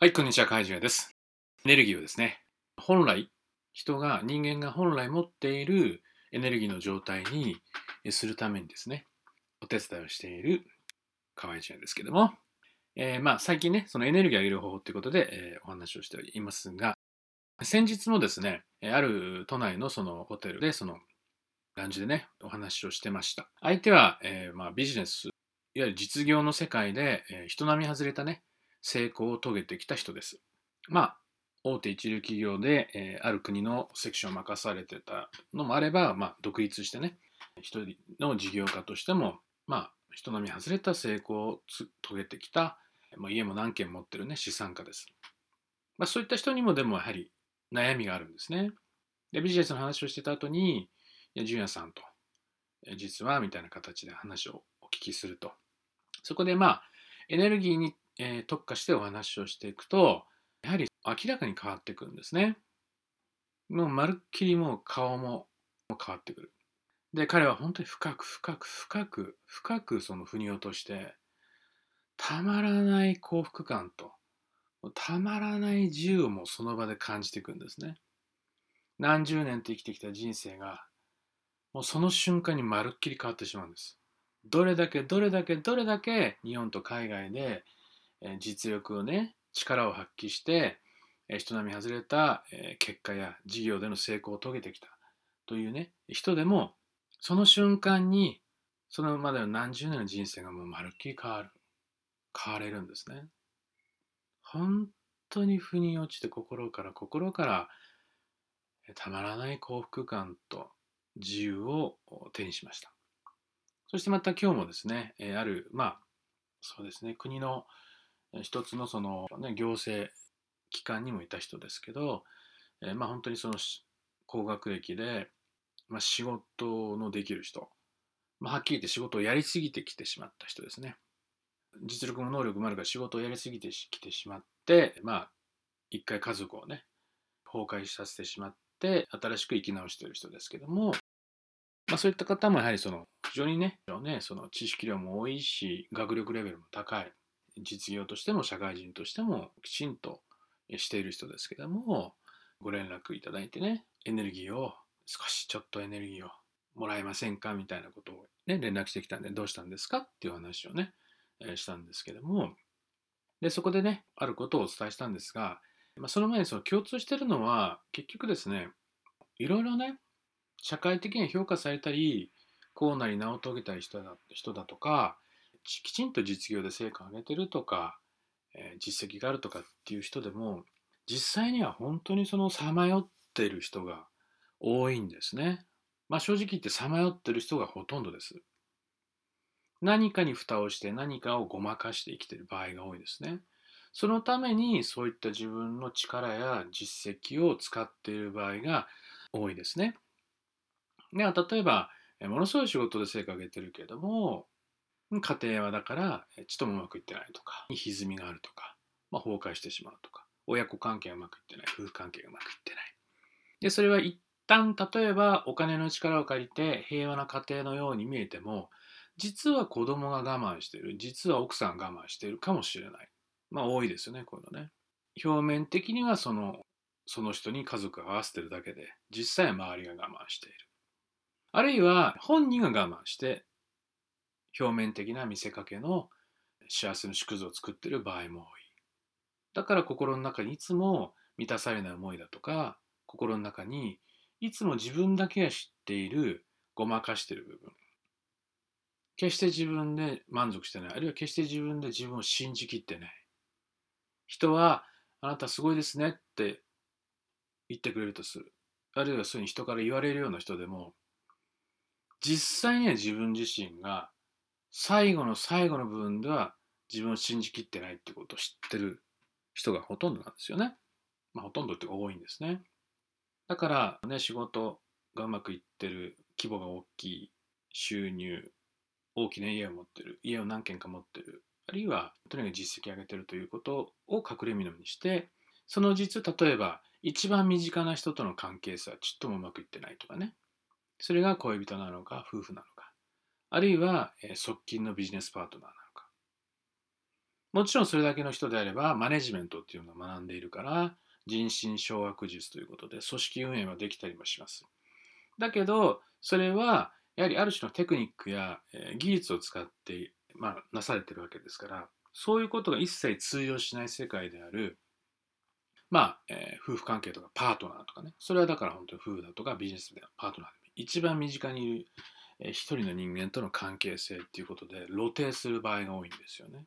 はい、こんにちは、カイジュアです。エネルギーをですね、本来、人が、人間が本来持っているエネルギーの状態にするためにですね、お手伝いをしている河合ジュアですけども、えーまあ最近ね、そのエネルギーを上げる方法ということで、えーお話をしていますが、先日もですね、ある都内のそのホテルで、そのランジでね、お話をしてました。相手は、えーまあ、ビジネス、いわゆる実業の世界で、えー人並み外れたね、成功を遂げてきた人です。まあ、大手一流企業で、えーある国のセクションを任されてたのもあれば、まあ、独立してね、一人の事業家としても、まあ、人並み外れた成功を遂げてきた、まあ、家も何軒持ってるね、資産家です。まあ、そういった人にもでもやはり悩みがあるんですね。で、ビジネスの話をしてた後に、いや、ジュニアさんと、実は、みたいな形で話をお聞きすると。そこでまあ、エネルギーに、えー特化してお話をしていくと、やはり明らかに変わってくるんですね。もうまるっきりもう顔も変わってくる。で、彼は本当に深く深く深く深くその腑に落として、たまらない幸福感と、たまらない自由をもその場で感じていくんですね。何十年と生きてきた人生が、もうその瞬間にまるっきり変わってしまうんです。どれだけどれだけどれだけ日本と海外で実力をね力を発揮して人並み外れた結果や事業での成功を遂げてきた。というね人でもその瞬間にそのまでの何十年の人生がもうまるっきり変わる変われるんですね。本当に腑に落ちて心から心からたまらない幸福感と自由を手にしました。そしてまた今日もですね、ある、まあ、そうですね、国の一つのその、ね、行政機関にもいた人ですけど、えーまあ本当にその高学歴で、まあ、仕事のできる人、まあ、はっきり言って仕事をやりすぎてきてしまった人ですね。実力も能力もあるから仕事をやりすぎてきてしまって、まあ、一回家族をね、崩壊させてしまって、新しく生き直している人ですけども、まあ、そういった方もやはりその非常にねねその知識量も多いし学力レベルも高い実業としても社会人としてもきちんとしている人ですけどもご連絡いただいてねエネルギーを少しちょっとエネルギーをもらえませんかみたいなことを、ね、連絡してきたんでどうしたんですかっていう話をね、したんですけどもでそこでねあることをお伝えしたんですが、まあ、その前にその共通してるのは結局ですねいろいろね社会的に評価されたりこうなり名を遂げたり人だ人だとかきちんと実業で成果を上げてるとか、えー実績があるとかっていう人でも実際には本当にそのさまよっている人が多いんですね。まあ正直言ってさまよってる人がほとんどです。何かに蓋をして何かをごまかして生きている場合が多いですね。そのためにそういった自分の力や実績を使っている場合が多いですね。では例えばものすごい仕事で成果を上げてるけれども家庭はだからえちともうまくいってないとか歪みがあるとか、まあ、崩壊してしまうとか親子関係がうまくいってない夫婦関係がうまくいってない。でそれは一旦例えばお金の力を借りて平和な家庭のように見えても実は子供が我慢している実は奥さんが我慢しているかもしれない。まあ多いですよねこういうのね。表面的にはそのその人に家族を合わせてるだけで実際は周りが我慢している。あるいは本人が我慢して表面的な見せかけの幸せの縮図を作ってる場合も多い。だから心の中にいつも満たされない思いだとか心の中にいつも自分だけが知っているごまかしてる部分。決して自分で満足してない。あるいは決して自分で自分を信じきってない。人はあなたすごいですねって言ってくれるとする。あるいはそういうに人から言われるような人でも実際には自分自身が最後の最後の部分では自分を信じきってないってことを知ってる人がほとんどなんですよね。まあ、ほとんどって多いんですね。だからね、仕事がうまくいってる、規模が大きい、収入、大きな家を持ってる、家を何軒か持ってる、あるいはとにかく実績上げてるということを隠れみのにして、その実、例えば一番身近な人との関係性はちっともうまくいってないとかね。それが恋人なのか夫婦なのかあるいは、え側近のビジネスパートナーなのか。もちろんそれだけの人であればマネジメントっていうのを学んでいるから人心掌握術ということで組織運営はできたりもします。だけどそれはやはりある種のテクニックやえ技術を使って、まあ、なされてるわけですからそういうことが一切通用しない世界であるまあ、えー、夫婦関係とかパートナーとかね。それはだから本当に夫婦だとかビジネスでパートナーで一番身近にいる、一人の人間との関係性っていうことで露呈する場合が多いんですよね。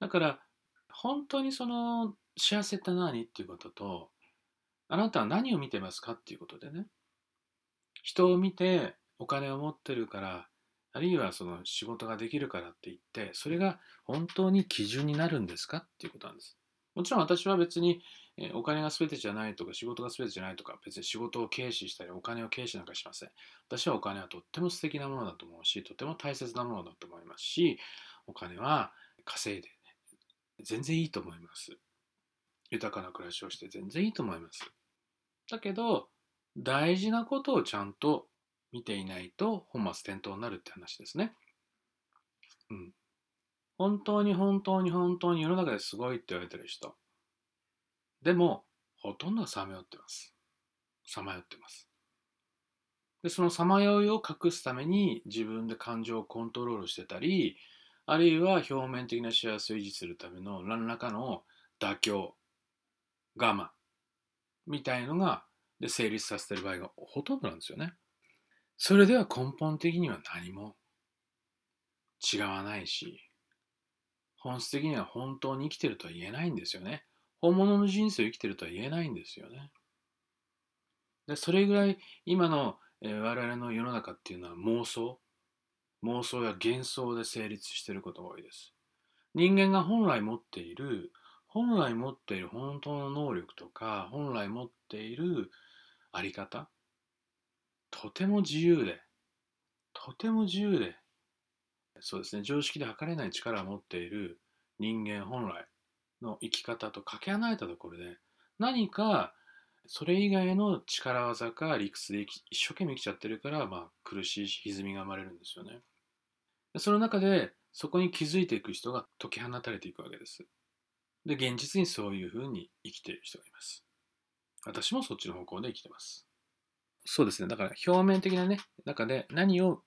だから本当にその幸せって何っていうこととあなたは何を見てますかっていうことでね。人を見てお金を持ってるからあるいはその仕事ができるからって言ってそれが本当に基準になるんですかっていうことなんです。もちろん私は別にえお金が全てじゃないとか仕事が全てじゃないとか別に仕事を軽視したりお金を軽視なんかしません私はお金はとっても素敵なものだと思うしとても大切なものだと思いますしお金は稼いでね全然いいと思います。豊かな暮らしをして全然いいと思います。だけど、大事なことをちゃんと見ていないと本末転倒になるって話ですね。うん。本当に本当に本当に世の中ですごいって言われてる人。でも、ほとんどがさまよってます。さまよってます。で、そのさまよいを隠すために自分で感情をコントロールしてたり、あるいは表面的な幸せを維持するための何らかの妥協、我慢みたいのがで成立させてる場合がほとんどなんですよね。それでは根本的には何も違わないし、本質的には本当に生きてるとは言えないんですよね。本物の人生を生きてるとは言えないんですよね。でそれぐらい今の、えー、我々の世の中っていうのは妄想妄想や幻想で成立していることが多いです。人間が本来持っている本来持っている本当の能力とか本来持っているあり方とても自由でとても自由でそうですね常識で測れない力を持っている人間本来の生き方とかけ離れたところで何かそれ以外の力技か理屈で一生懸命生きちゃってるから、まあ、苦しい歪みが生まれるんですよね。その中でそこに気づいていく人が解き放たれていくわけです。で、現実にそういうふうに生きている人がいます。私もそっちの方向で生きてます。そうですね。だから表面的なね、中で何を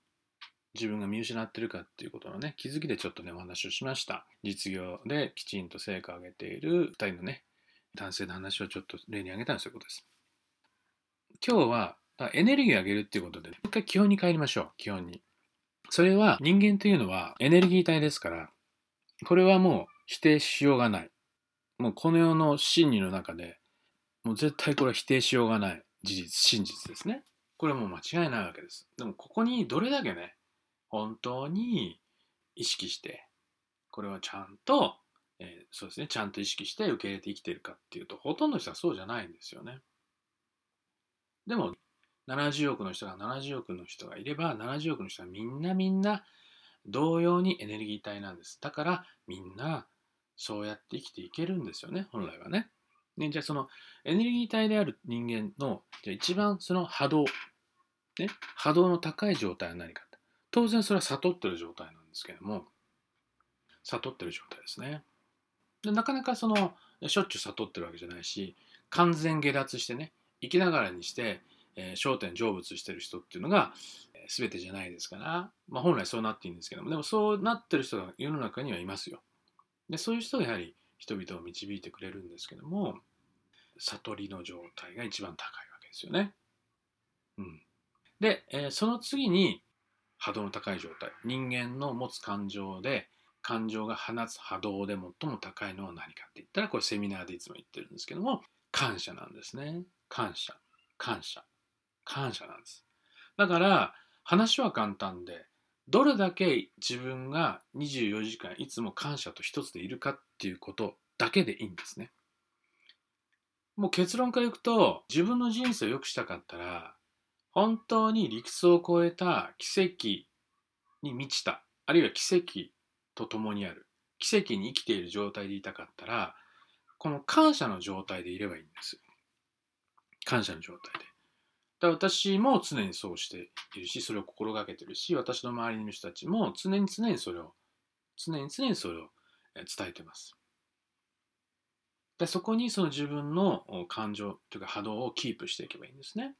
自分が見失ってるかっていうことのね、気づきでちょっとね、お話をしました。実業できちんと成果を上げている2人のね、男性の話をちょっと例に挙げたんですよ、ことです。今日はエネルギーを上げるっていうことで、もう一回基本に帰りましょう、基本に。それは人間というのはエネルギー体ですから、これはもう否定しようがない。もうこの世の真理の中で、もう絶対これは否定しようがない事実、真実ですね。これはもう間違いないわけです。でもここにどれだけね、本当に意識して、これはちゃんと、えー、そうですね、ちゃんと意識して受け入れて生きてるかっていうと、ほとんどの人はそうじゃないんですよね。でも、70億の人が70億の人がいれば70億の人はみんなみんな同様にエネルギー体なんです。だからみんなそうやって生きていけるんですよね、本来はね。ねじゃあそのエネルギー体である人間のじゃ一番その波動、ね、波動の高い状態は何か。当然それは悟ってる状態なんですけども、悟ってる状態ですね。でなかなかそのしょっちゅう悟ってるわけじゃないし、完全下脱してね、生きながらにして、えー、焦点成仏してる人っていうのが、えー、全てじゃないですから、まあ、本来そうなっていいんですけどもでもそうなってる人が世の中にはいますよ。でそういう人がやはり人々を導いてくれるんですけども悟りの状態が一番高いわけですよね、うん、で、えー、その次に波動の高い状態人間の持つ感情で感情が放つ波動で最も高いのは何かって言ったらこれセミナーでいつも言ってるんですけども感謝なんですね感謝感謝感謝なんです。だから話は簡単でどれだけ自分が24時間いつも感謝と一つでいるかっていうことだけでいいんですね。もう結論からいくと自分の人生を良くしたかったら本当に理屈を超えた奇跡に満ちたあるいは奇跡と共にある奇跡に生きている状態でいたかったらこの感謝の状態でいればいいんです。感謝の状態で。だ私も常にそうしているし、それを心がけてるし、私の周りの人たちも常に常にそれを常に常にそれを伝えてます。でそこにその自分の感情というか波動をキープしていけばいいんですね。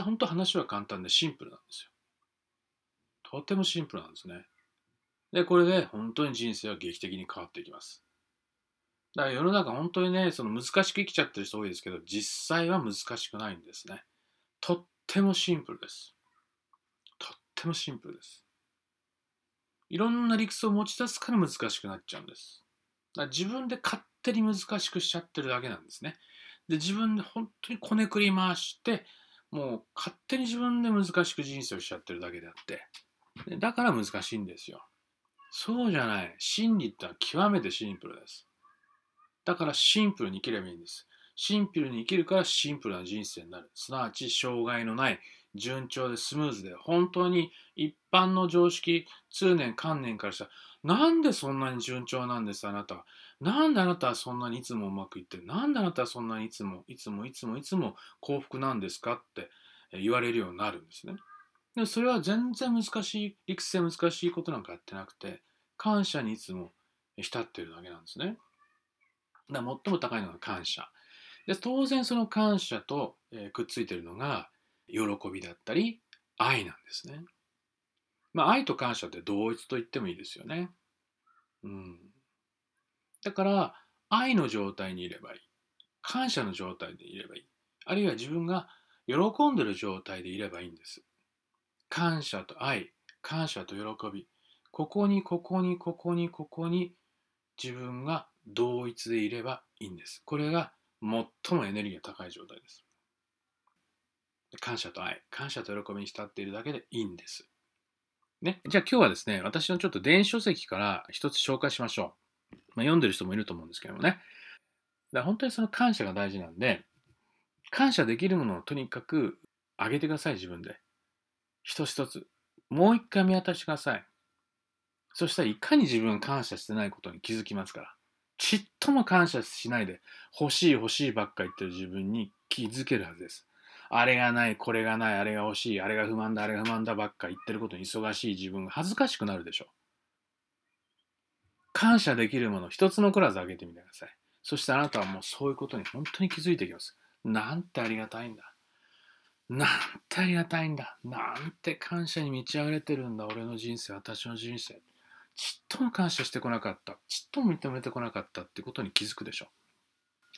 本当話は簡単でシンプルなんですよ。とてもシンプルなんですね。で、これで本当に人生は劇的に変わっていきます。だから世の中本当にね、その難しく生きちゃってる人多いですけど、実際は難しくないんですね。とってもシンプルです。とってもシンプルです。いろんな理屈を持ち出すから難しくなっちゃうんです。だから自分で勝手に難しくしちゃってるだけなんですね。で、自分で本当にこねくり回して、もう勝手に自分で難しく人生をしちゃってるだけであって、だから難しいんですよ。そうじゃない。真理ってのは極めてシンプルです。だからシンプルに生きればいいんです。シンプルに生きるからシンプルな人生になる。すなわち障害のない順調でスムーズで本当に一般の常識通念観念からしたらなんでそんなに順調なんですあなたは？なんであなたはそんなにいつもうまくいってるなんであなたはそんなにいつもいつもいつもいつも幸福なんですか？って言われるようになるんですね。でそれは全然難しい理屈で難しいことなんかやってなくて感謝にいつも浸ってるだけなんですね。だ最も高いのが感謝。で当然その感謝と、えー、くっついてるのが喜びだったり愛なんですね。まあ愛と感謝って同一と言ってもいいですよね。うん。だから愛の状態にいればいい。感謝の状態でいればいい。あるいは自分が喜んでる状態でいればいいんです。感謝と愛、感謝と喜び。ここに、ここに、ここに、ここに自分が同一でいればいいんです。これが最もエネルギーが高い状態です。感謝と愛、感謝と喜びに浸っているだけでいいんです。ね、じゃあ今日はですね、私のちょっと電子書籍から一つ紹介しましょう。まあ、読んでる人もいると思うんですけどもね。だ本当にその感謝が大事なんで、感謝できるものをとにかくあげてください、自分で。一つ一つ。もう一回見渡してください。そしたらいかに自分感謝してないことに気づきますから。ちっとも感謝しないで欲しい欲しいばっか言ってる自分に気づけるはずです。あれがない、これがない、あれが欲しい、あれが不満だ、あれが不満だばっか言ってることに忙しい自分が恥ずかしくなるでしょ。感謝できるもの一つ残らずあげてみてください。そしてあなたはもうそういうことに本当に気づいてきます。なんてありがたいんだ。なんてありがたいんだ。なんて感謝に満ち溢れてるんだ。俺の人生、私の人生。ちっとも感謝してこなかった、ちっとも認めてこなかったってことに気づくでしょ。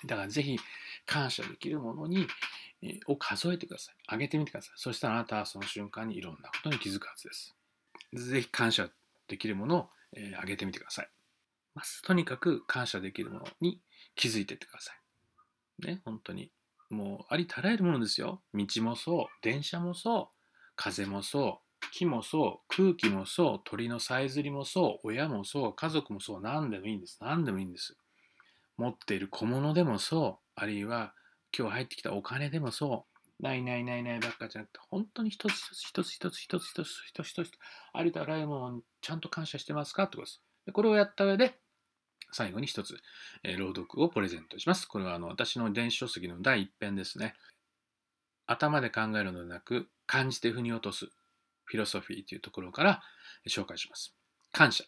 だからぜひ感謝できるものに、えを数えてください。上げてみてください。そしたらあなたはその瞬間にいろんなことに気づくはずです。ぜひ感謝できるものを、えー、げてみてください。まずとにかく感謝できるものに気づいていってください。ね、本当に。もうありとあらゆるものですよ。道もそう、電車もそう、風もそう、木もそう、空気もそう、鳥のさえずりもそう、親もそう、家族もそう、何でもいいんです。何でもいいんです。持っている小物でもそう、あるいは今日入ってきたお金でもそう、ないないないないばっかじゃなくて、本当に一つ一つ一つ一つ一つ一つ一つありとあらゆるものにちゃんと感謝してますかってことです。でこれをやった上で、最後に一つ、えー、朗読をプレゼントします。これはあの私の電子書籍の第一編ですね。頭で考えるのではなく、感じて腑に落とすフィロソフィーというところから紹介します。感謝。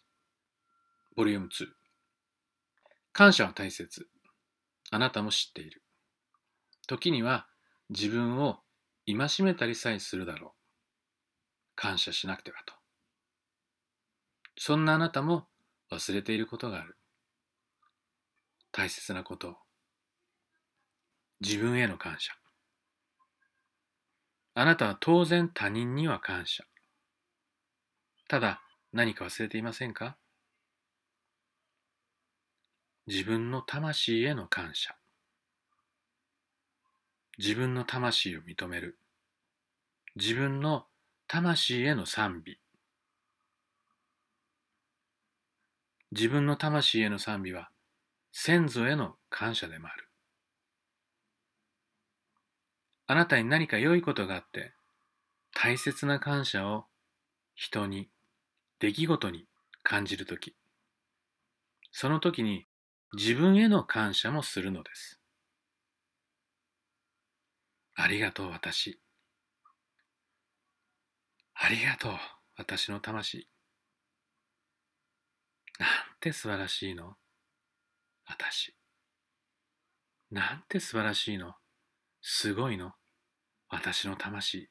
ボリューム2。感謝は大切。あなたも知っている。時には自分を戒めたりさえするだろう。感謝しなくてはと。そんなあなたも忘れていることがある。大切なこと。自分への感謝。あなたは当然他人には感謝。ただ何か忘れていませんか？自分の魂への感謝。自分の魂を認める。自分の魂への賛美。自分の魂への賛美は先祖への感謝でもある。あなたに何か良いことがあって、大切な感謝を人に、出来事に感じるとき、その時に自分への感謝もするのです。ありがとう私。ありがとう私の魂。なんて素晴らしいの私。なんて素晴らしいのすごいの私の魂。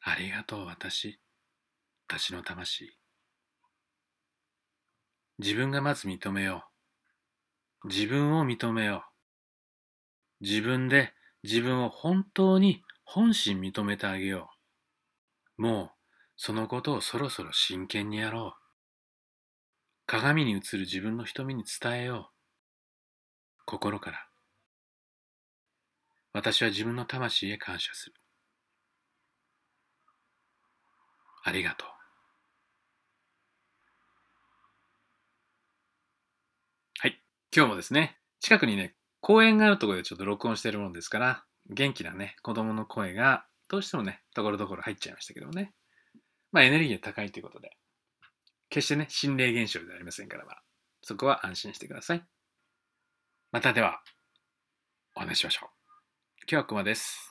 ありがとう私。私の魂。自分がまず認めよう。自分を認めよう。自分で自分を本当に本心認めてあげよう。もうそのことをそろそろ真剣にやろう。鏡に映る自分の瞳に伝えよう。心から。私は自分の魂へ感謝する。ありがとう。はい。今日もですね、近くにね、公園があるところでちょっと録音してるもんですから、元気なね、子供の声がどうしてもね、ところどころ入っちゃいましたけどもね。まあエネルギーが高いということで、決してね、心霊現象ではありませんから、そこは安心してください。またでは、お話ししましょう。今日はここまでです。